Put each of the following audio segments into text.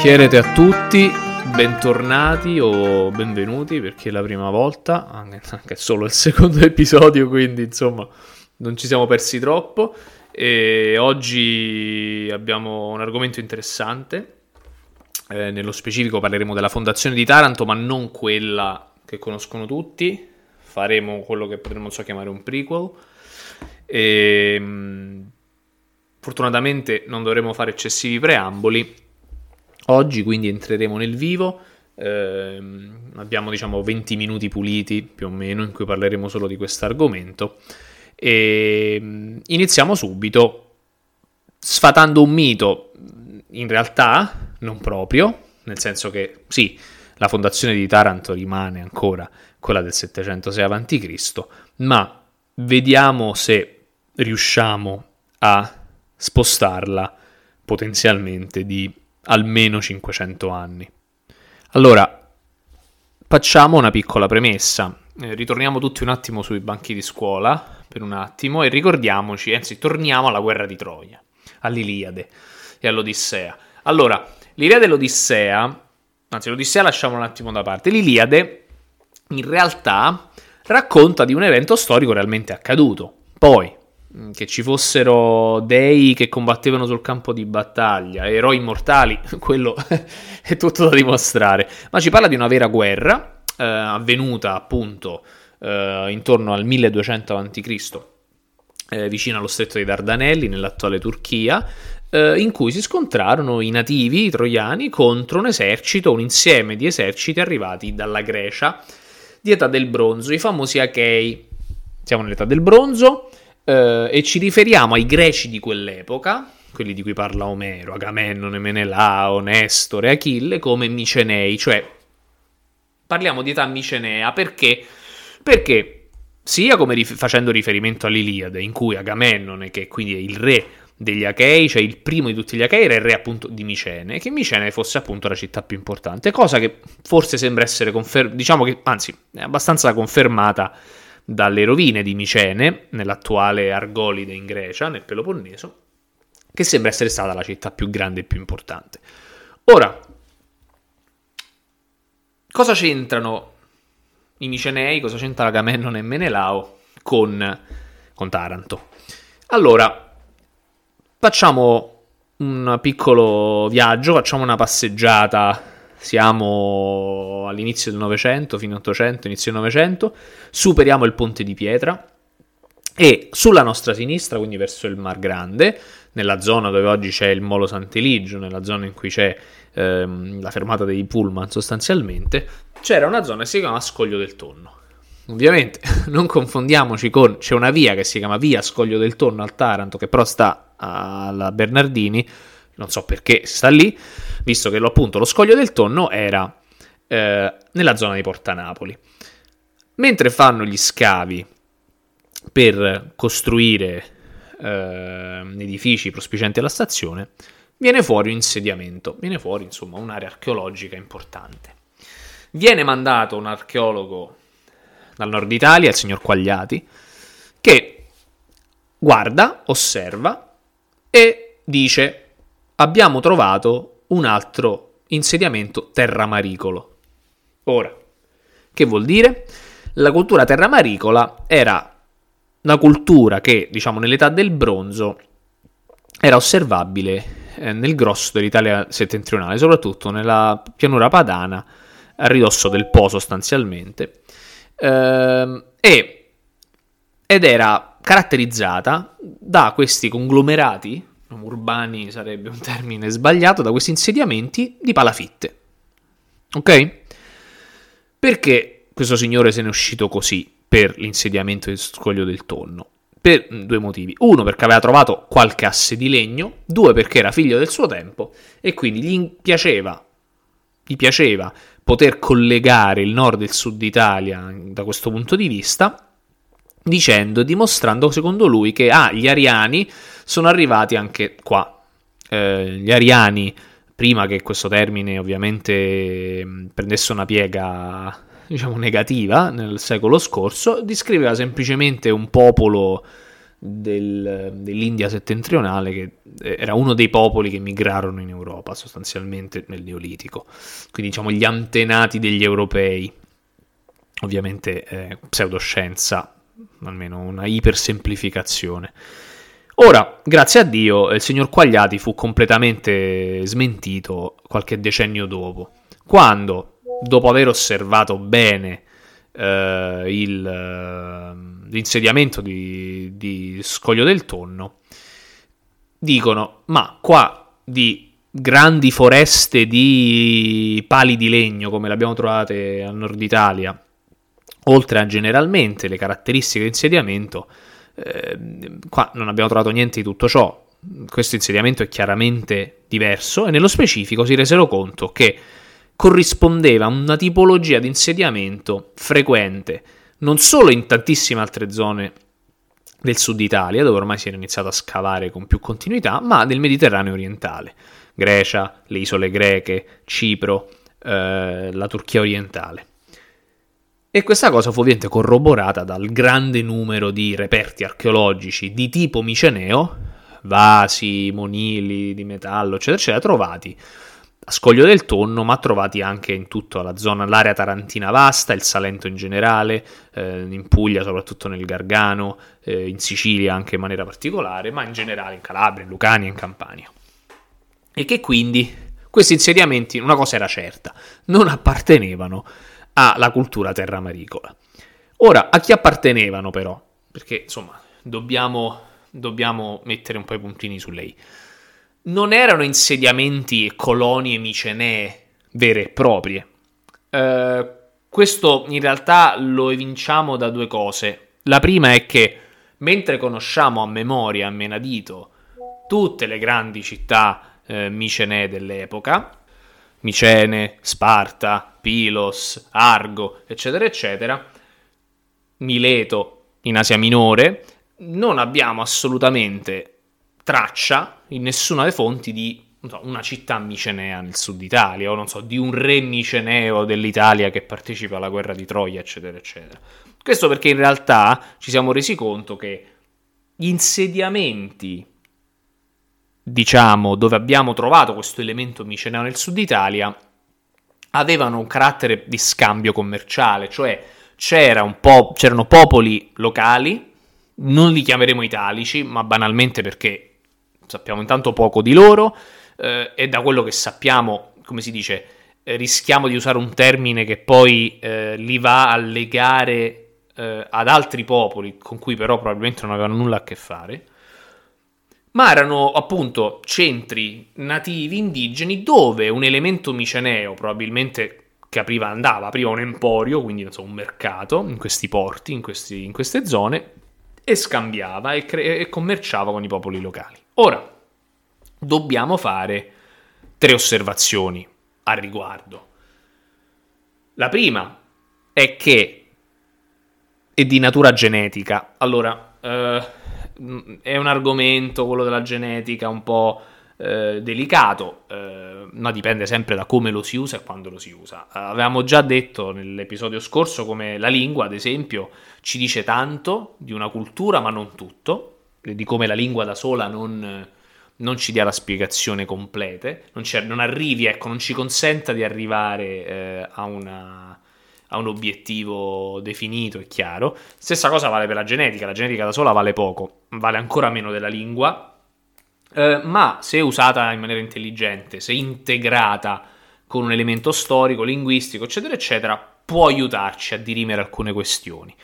Chiarete a tutti, bentornati o benvenuti perché è la prima volta, anche, solo il secondo episodio, quindi insomma non ci siamo persi troppo. E oggi abbiamo un argomento interessante. Eh, nello specifico parleremo della fondazione di Taranto, ma non quella che conoscono tutti. Faremo quello che potremmo so chiamare un prequel. E, fortunatamente non dovremo fare eccessivi preamboli Oggi quindi entreremo nel vivo, eh, abbiamo diciamo 20 minuti puliti più o meno in cui parleremo solo di questo argomento e mm, iniziamo subito sfatando un mito, in realtà non proprio, nel senso che sì, la fondazione di Taranto rimane ancora quella del 706 a.C., ma vediamo se riusciamo a spostarla potenzialmente di almeno 500 anni. Allora, facciamo una piccola premessa. Eh, ritorniamo tutti un attimo sui banchi di scuola per un attimo e ricordiamoci, anzi torniamo alla guerra di Troia, all'Iliade e all'Odissea. Allora, l'Iliade e l'Odissea, anzi l'Odissea lasciamo un attimo da parte, l'Iliade in realtà racconta di un evento storico realmente accaduto. Poi, che ci fossero dei che combattevano sul campo di battaglia, eroi immortali, quello è tutto da dimostrare, ma ci parla di una vera guerra eh, avvenuta appunto eh, intorno al 1200 a.C., eh, vicino allo stretto dei Dardanelli, nell'attuale Turchia, eh, in cui si scontrarono i nativi i troiani contro un esercito, un insieme di eserciti arrivati dalla Grecia di età del bronzo, i famosi Achei. Siamo nell'età del bronzo eh, e ci riferiamo ai greci di quell'epoca, quelli di cui parla Omero, Agamennone, Menelao, Nestore, Achille, come Micenei, cioè parliamo di età micenea perché? Perché sia come rif- facendo riferimento all'Iliade, in cui Agamennone, che quindi è il re degli Achei, cioè il primo di tutti gli Achei, era il re appunto di Micene, che Micene fosse appunto la città più importante, cosa che forse sembra essere confermata, diciamo che anzi è abbastanza confermata dalle rovine di Micene, nell'attuale Argolide in Grecia, nel Peloponneso, che sembra essere stata la città più grande e più importante. Ora, cosa c'entrano i Micenei, cosa c'entra Agamennone e Menelao con, con Taranto? Allora, facciamo un piccolo viaggio, facciamo una passeggiata siamo all'inizio del Novecento, fine 800, inizio del Novecento, superiamo il ponte di pietra e sulla nostra sinistra, quindi verso il Mar Grande, nella zona dove oggi c'è il Molo Sant'Eligio, nella zona in cui c'è ehm, la fermata dei pullman sostanzialmente, c'era una zona che si chiama Scoglio del Tonno. Ovviamente non confondiamoci con c'è una via che si chiama Via Scoglio del Tonno al Taranto, che però sta alla Bernardini, non so perché sta lì, visto che lo, appunto lo scoglio del tonno era eh, nella zona di Porta Napoli. Mentre fanno gli scavi per costruire eh, edifici prospicienti alla stazione, viene fuori un insediamento, viene fuori insomma un'area archeologica importante. Viene mandato un archeologo dal nord Italia, il signor Quagliati, che guarda, osserva e dice abbiamo trovato un altro insediamento terramaricolo. Ora, che vuol dire? La cultura terramaricola era una cultura che, diciamo, nell'età del bronzo era osservabile eh, nel grosso dell'Italia settentrionale, soprattutto nella pianura padana, a ridosso del Po sostanzialmente, eh, e, ed era caratterizzata da questi conglomerati urbani sarebbe un termine sbagliato, da questi insediamenti di palafitte. Ok? Perché questo signore se n'è uscito così per l'insediamento del scoglio del tonno? Per due motivi. Uno, perché aveva trovato qualche asse di legno. Due, perché era figlio del suo tempo e quindi gli piaceva, gli piaceva poter collegare il nord e il sud Italia da questo punto di vista dicendo e dimostrando secondo lui che ah, gli ariani sono arrivati anche qua. Eh, gli ariani, prima che questo termine ovviamente mm, prendesse una piega diciamo negativa nel secolo scorso, descriveva semplicemente un popolo del, dell'India settentrionale, che era uno dei popoli che migrarono in Europa sostanzialmente nel Neolitico, quindi diciamo gli antenati degli europei, ovviamente eh, pseudoscienza, almeno una ipersemplificazione. Ora, grazie a Dio, il signor Quagliati fu completamente smentito qualche decennio dopo, quando, dopo aver osservato bene eh, il, eh, l'insediamento di, di Scoglio del Tonno, dicono, ma qua di grandi foreste di pali di legno come le abbiamo trovate al nord Italia, oltre a generalmente le caratteristiche di insediamento, eh, qua non abbiamo trovato niente di tutto ciò. Questo insediamento è chiaramente diverso e nello specifico si resero conto che corrispondeva a una tipologia di insediamento frequente non solo in tantissime altre zone del sud Italia, dove ormai si era iniziato a scavare con più continuità, ma del Mediterraneo orientale, Grecia, le isole greche, Cipro, eh, la Turchia orientale. E questa cosa fu ovviamente corroborata dal grande numero di reperti archeologici di tipo miceneo, vasi, monili di metallo, eccetera, eccetera, trovati a Scoglio del Tonno, ma trovati anche in tutta la zona, l'area tarantina vasta, il Salento in generale, eh, in Puglia, soprattutto nel Gargano, eh, in Sicilia anche in maniera particolare, ma in generale in Calabria, in Lucania in Campania. E che quindi questi insediamenti, una cosa era certa, non appartenevano alla cultura terramaricola. Ora, a chi appartenevano però? Perché insomma, dobbiamo, dobbiamo mettere un po' i puntini su lei non erano insediamenti e colonie micenee vere e proprie. Eh, questo in realtà lo evinciamo da due cose. La prima è che mentre conosciamo a memoria, a menadito, tutte le grandi città eh, micenee dell'epoca, Micene, Sparta, Pilos, Argo, eccetera, eccetera, Mileto in Asia Minore, non abbiamo assolutamente traccia in nessuna delle fonti di so, una città micenea nel sud Italia, o non so, di un re miceneo dell'Italia che partecipa alla guerra di Troia, eccetera, eccetera. Questo perché in realtà ci siamo resi conto che gli insediamenti, diciamo, dove abbiamo trovato questo elemento miceneo nel sud Italia, avevano un carattere di scambio commerciale, cioè c'era po', c'erano popoli locali, non li chiameremo italici, ma banalmente perché sappiamo intanto poco di loro eh, e da quello che sappiamo, come si dice, eh, rischiamo di usare un termine che poi eh, li va a legare eh, ad altri popoli con cui però probabilmente non avevano nulla a che fare. Ma erano appunto centri nativi indigeni dove un elemento miceneo, probabilmente che apriva, andava, apriva un emporio, quindi so, un mercato in questi porti, in, questi, in queste zone, e scambiava e, cre- e commerciava con i popoli locali. Ora, dobbiamo fare tre osservazioni al riguardo. La prima è che è di natura genetica. Allora, eh, è un argomento, quello della genetica, un po' eh, delicato, eh, ma dipende sempre da come lo si usa e quando lo si usa. avevamo già detto nell'episodio scorso come la lingua, ad esempio, ci dice tanto di una cultura, ma non tutto di come la lingua da sola non, non ci dia la spiegazione completa, non, non, arrivi, ecco, non ci consenta di arrivare eh, a, una, a, un obiettivo definito e chiaro. Stessa cosa vale per la genetica, la genetica da sola vale poco, vale ancora meno della lingua, eh, ma se usata in maniera intelligente, se integrata con un elemento storico, linguistico, eccetera, eccetera, può aiutarci a dirimere alcune questioni.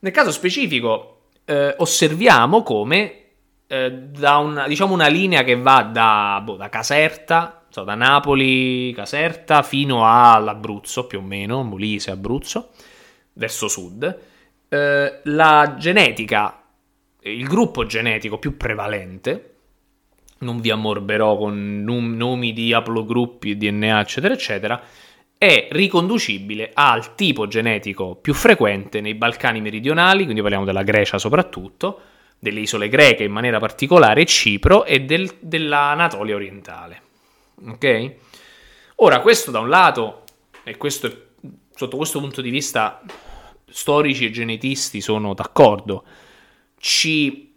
Nel caso specifico, eh, osserviamo come eh, da una, diciamo una linea che va da, boh, da Caserta, so, da Napoli, Caserta, fino all'Abruzzo, più o meno, Molise, Abruzzo, verso sud, eh, la genetica, il gruppo genetico più prevalente, non vi ammorberò con num- nomi di haplogruppi, DNA, eccetera, eccetera, è riconducibile al tipo genetico più frequente nei Balcani meridionali, quindi parliamo della Grecia soprattutto, delle isole greche in maniera particolare, Cipro e del, dell'Anatolia orientale. Ok? Ora, questo da un lato, e questo è, sotto questo punto di vista storici e genetisti sono d'accordo, ci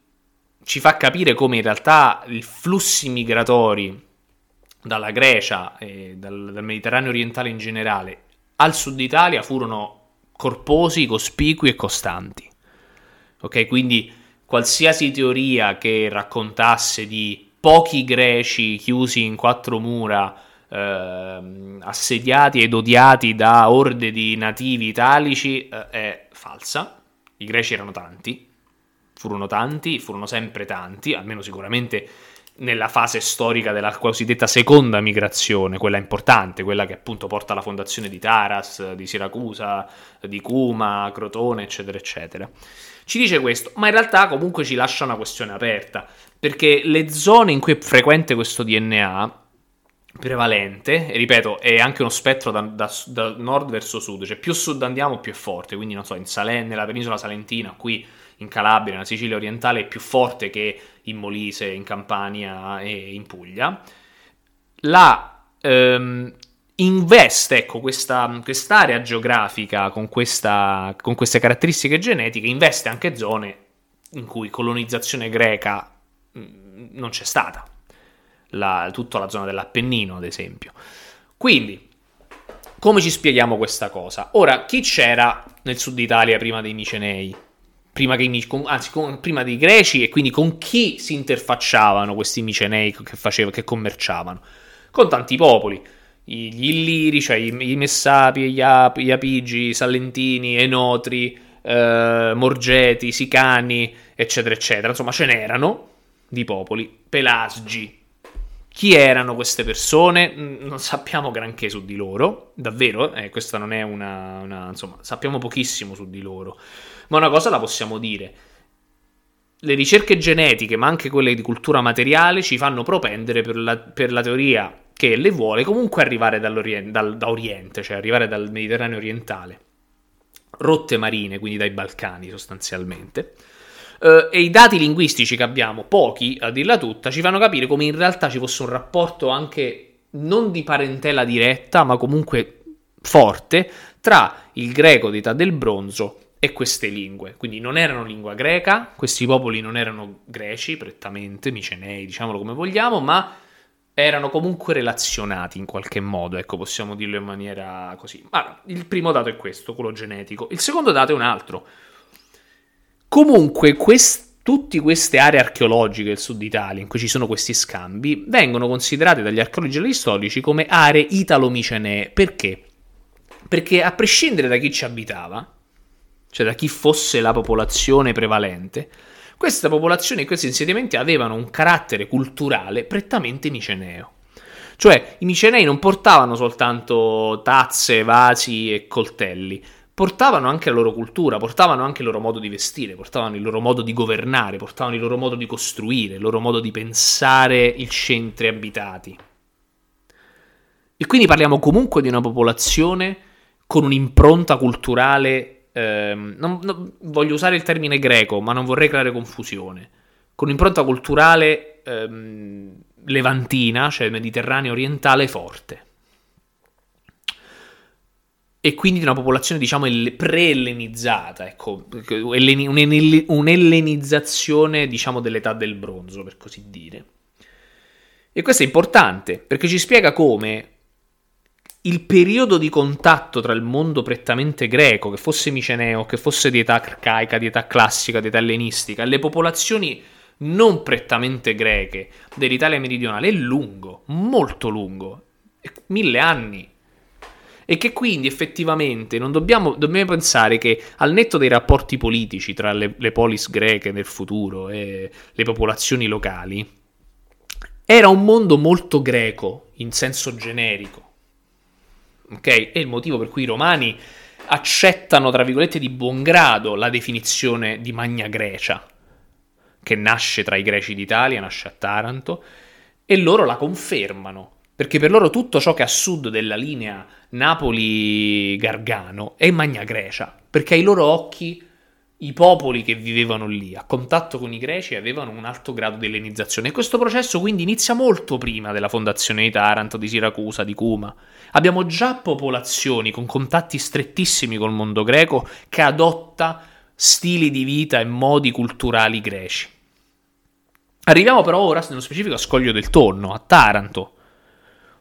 ci fa capire come in realtà i flussi migratori dalla Grecia e dal, dal Mediterraneo orientale in generale al sud Italia furono corposi, cospicui e costanti. Ok, quindi qualsiasi teoria che raccontasse di pochi greci chiusi in quattro mura, eh, assediati ed odiati da orde di nativi italici, eh, è falsa. I greci erano tanti, furono tanti, furono sempre tanti, almeno sicuramente nella fase storica della cosiddetta seconda migrazione, quella importante, quella che appunto porta alla fondazione di Taras, di Siracusa, di Cuma, Crotone, eccetera, eccetera. Ci dice questo, ma in realtà comunque ci lascia una questione aperta, perché le zone in cui è frequente questo DNA prevalente, e ripeto, è anche uno spettro da, da, da, nord verso sud, cioè più sud andiamo più è forte, quindi non so, in Salen- nella penisola salentina, qui in Calabria, nella Sicilia orientale, è più forte che in Molise, in Campania e in Puglia. La ehm, investe, ecco, questa quest'area geografica con, questa, con queste caratteristiche genetiche, investe anche zone in cui colonizzazione greca non c'è stata, la, tutta la zona dell'Appennino, ad esempio. Quindi, come ci spieghiamo questa cosa? Ora, chi c'era nel sud Italia prima dei Micenei? prima, che, anzi, prima dei greci e quindi con chi si interfacciavano questi micenei che, faceva, che commerciavano? Con tanti popoli, gli Illiri, cioè i Messapi, gli, Ap, gli Apigi, i Salentini, Enotri, eh, Morgeti, Sicani, eccetera, eccetera. Insomma, ce n'erano di popoli, Pelasgi. Chi erano queste persone? Non sappiamo granché su di loro, davvero, eh, questa non è una, una... insomma, sappiamo pochissimo su di loro. Ma una cosa la possiamo dire. Le ricerche genetiche, ma anche quelle di cultura materiale, ci fanno propendere per la, per la teoria che le vuole comunque arrivare dal, da Oriente, cioè arrivare dal Mediterraneo orientale. Rotte marine, quindi dai Balcani sostanzialmente. Uh, e i dati linguistici che abbiamo, pochi a dirla tutta, ci fanno capire come in realtà ci fosse un rapporto anche non di parentela diretta, ma comunque forte, tra il greco di età del bronzo e queste lingue. Quindi non erano lingua greca, questi popoli non erano greci prettamente, micenei, diciamolo come vogliamo, ma erano comunque relazionati in qualche modo, ecco, possiamo dirlo in maniera così. Ma il primo dato è questo, quello genetico. Il secondo dato è un altro. Comunque, quest- tutte queste aree archeologiche del sud Italia in cui ci sono questi scambi vengono considerate dagli archeologi e dagli storici come aree italo-micenee. Perché? Perché a prescindere da chi ci abitava, cioè da chi fosse la popolazione prevalente, questa popolazione e questi insediamenti avevano un carattere culturale prettamente miceneo. Cioè i micenei non portavano soltanto tazze, vasi e coltelli, portavano anche la loro cultura, portavano anche il loro modo di vestire, portavano il loro modo di governare, portavano il loro modo di costruire, il loro modo di pensare i centri abitati. E quindi parliamo comunque di una popolazione con un'impronta culturale ehm, non, non, voglio usare il termine greco, ma non vorrei creare confusione, con impronta culturale ehm, levantina, cioè mediterranea orientale, forte. E quindi di una popolazione, diciamo, pre-ellenizzata, ecco, un'ellenizzazione, diciamo, dell'età del bronzo, per così dire. E questo è importante, perché ci spiega come il periodo di contatto tra il mondo prettamente greco, che fosse miceneo, che fosse di età arcaica, di età classica, di età ellenistica, le popolazioni non prettamente greche dell'Italia meridionale è lungo, molto lungo, mille anni. E che quindi effettivamente non dobbiamo, dobbiamo pensare che al netto dei rapporti politici tra le, le polis greche nel futuro e le popolazioni locali, era un mondo molto greco in senso generico ok? È il motivo per cui i romani accettano, tra virgolette, di buon grado la definizione di Magna Grecia, che nasce tra i greci d'Italia, nasce a Taranto, e loro la confermano, perché per loro tutto ciò che è a sud della linea Napoli-Gargano è Magna Grecia, perché ai loro occhi i popoli che vivevano lì, a contatto con i greci, avevano un alto grado di ellenizzazione. E questo processo quindi inizia molto prima della fondazione di Taranto, di Siracusa, di Cuma. Abbiamo già popolazioni con contatti strettissimi col mondo greco che adotta stili di vita e modi culturali greci. Arriviamo però ora, nello specifico, a Scoglio del Tonno, a Taranto,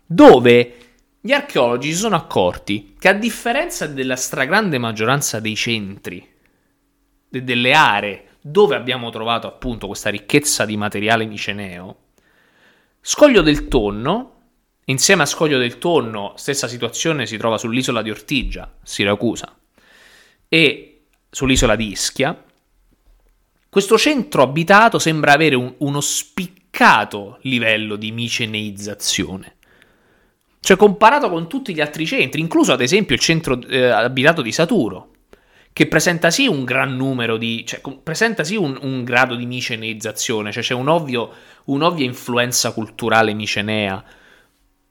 dove gli archeologi si sono accorti che a differenza della stragrande maggioranza dei centri, de- delle aree dove abbiamo trovato appunto questa ricchezza di materiale miceneo, Scoglio del Tonno, insieme a Scoglio del Tonno, stessa situazione si trova sull'isola di Ortigia, Siracusa, e sull'isola di Ischia, questo centro abitato sembra avere un, uno spiccato livello di miceneizzazione. Cioè, comparato con tutti gli altri centri, incluso ad esempio il centro eh, abitato di Saturo, che presenta sì un gran numero di. cioè, presenta sì un, un grado di miceneizzazione, cioè c'è un'ovvia influenza culturale micenea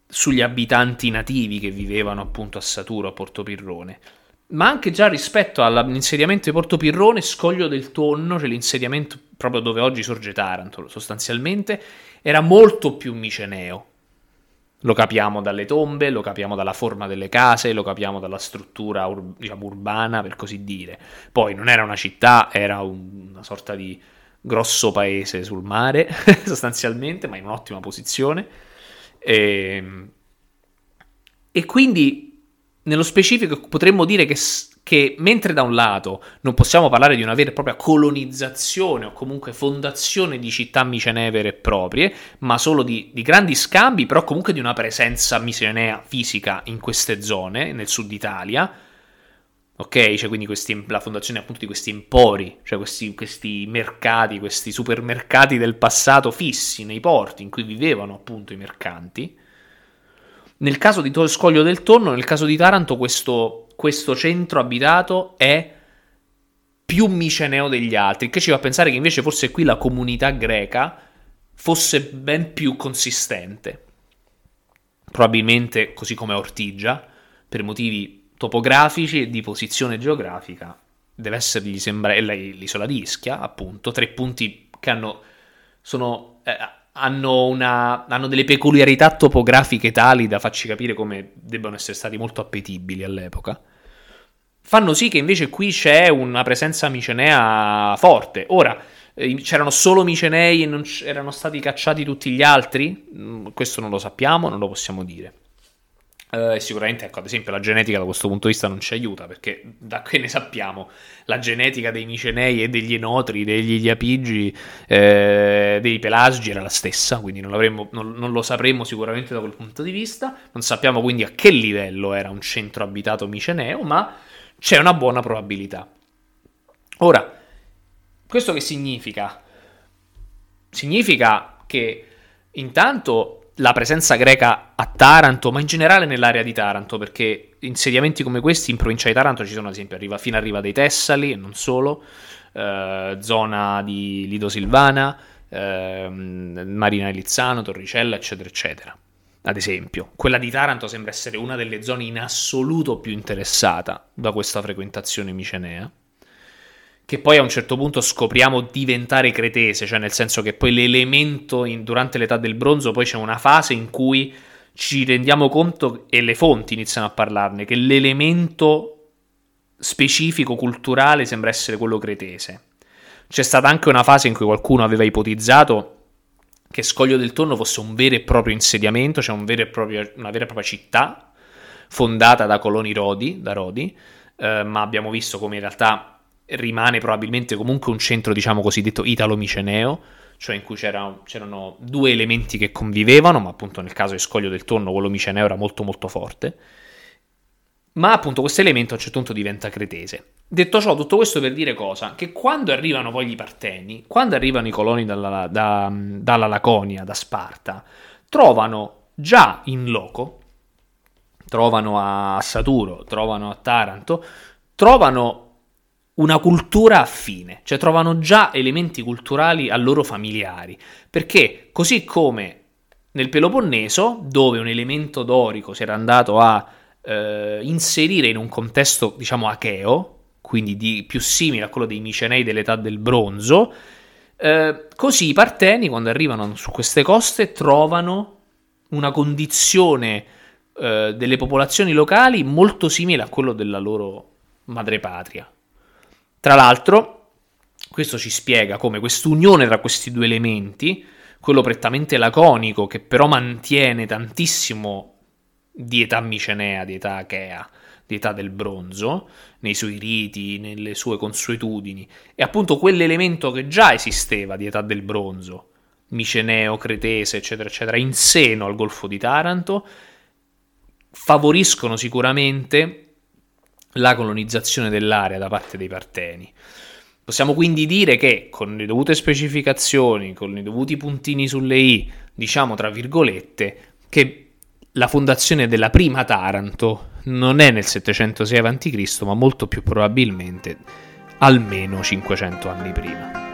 sugli abitanti nativi che vivevano appunto a Saturo, a Porto Pirrone ma anche già rispetto all'insediamento di Porto Pirrone, Scoglio del Tonno, cioè l'insediamento proprio dove oggi sorge Taranto, sostanzialmente, era molto più miceneo. Lo capiamo dalle tombe, lo capiamo dalla forma delle case, lo capiamo dalla struttura ur- diciamo, urbana, per così dire. Poi non era una città, era un, una sorta di grosso paese sul mare, sostanzialmente, ma in un'ottima posizione. E, ehm, e quindi nello specifico potremmo dire che, che, mentre da un lato non possiamo parlare di una vera e propria colonizzazione o comunque fondazione di città micenee vere e proprie, ma solo di, di grandi scambi, però comunque di una presenza micenea fisica in queste zone, nel sud Italia, ok? Cioè quindi questi, la fondazione appunto di questi empori, cioè questi, questi mercati, questi supermercati del passato fissi nei porti in cui vivevano appunto i mercanti nel caso di Scoglio del Tonno, nel caso di Taranto, questo, questo centro abitato è più miceneo degli altri, che ci fa pensare che invece forse qui la comunità greca fosse ben più consistente. Probabilmente, così come Ortigia, per motivi topografici e di posizione geografica, deve essergli sembrare l'isola di Ischia, appunto, tre punti che hanno sono eh, hanno, una, hanno, delle peculiarità topografiche tali da farci capire come debbano essere stati molto appetibili all'epoca. Fanno sì che invece qui c'è una presenza micenea forte. Ora, eh, c'erano solo micenei e non erano stati cacciati tutti gli altri? Mm, questo non lo sappiamo, non lo possiamo dire. Uh, sicuramente, ecco, ad esempio, la genetica da questo punto di vista non ci aiuta perché da che ne sappiamo la genetica dei micenei e degli enotri, degli iapigi, eh, dei pelagi era la stessa, quindi non, non, non, lo sapremmo sicuramente da quel punto di vista. Non sappiamo quindi a che livello era un centro abitato miceneo, ma c'è una buona probabilità. Ora, questo che significa? Significa che intanto la presenza greca a Taranto, ma in generale nell'area di Taranto, perché insediamenti come questi in provincia di Taranto ci sono, ad esempio, arriva, fino a Riva dei Tessali e non solo, eh, zona di Lido Silvana, eh, Marina Lizzano, Torricella, eccetera, eccetera. Ad esempio, quella di Taranto sembra essere una delle zone in assoluto più interessata da questa frequentazione micenea che poi a un certo punto scopriamo diventare cretese, cioè nel senso che poi l'elemento in, durante l'età del bronzo poi c'è una fase in cui ci rendiamo conto e le fonti iniziano a parlarne che l'elemento specifico culturale sembra essere quello cretese. C'è stata anche una fase in cui qualcuno aveva ipotizzato che Scoglio del Tonno fosse un vero e proprio insediamento, cioè un proprio, una vera e propria città fondata da coloni Rodi, da Rodi, eh, ma abbiamo visto come in realtà rimane probabilmente comunque un centro, diciamo cosiddetto italo-miceneo, cioè in cui c'era, c'erano due elementi che convivevano, ma appunto nel caso di Scoglio del Tonno quello miceneo era molto molto forte. Ma appunto questo elemento a un certo punto diventa cretese. Detto ciò, tutto questo per dire cosa? Che quando arrivano poi gli Parteni, quando arrivano i coloni dalla, da, dalla Laconia, da Sparta, trovano già in loco, trovano a Saturo, trovano a Taranto, trovano una cultura affine, cioè trovano già elementi culturali a loro familiari, perché così come nel Peloponneso, dove un elemento dorico si era andato a eh, inserire in un contesto, diciamo, acheo, quindi di, più simile a quello dei micenei dell'età del bronzo, eh, così i parteni, quando arrivano su queste coste, trovano una condizione eh, delle popolazioni locali molto simile a quello della loro madrepatria. Tra l'altro, questo ci spiega come quest'unione tra questi due elementi, quello prettamente laconico che però mantiene tantissimo di età micenea, di età achea, di età del bronzo, nei suoi riti, nelle sue consuetudini, e appunto quell'elemento che già esisteva di età del bronzo, miceneo, cretese, eccetera, eccetera, in seno al Golfo di Taranto, favoriscono sicuramente la colonizzazione dell'area da parte dei parteni. Possiamo quindi dire che con le dovute specificazioni, con i dovuti puntini sulle i, diciamo tra virgolette, che la fondazione della prima Taranto non è nel 706 a.C., ma molto più probabilmente almeno 500 anni prima.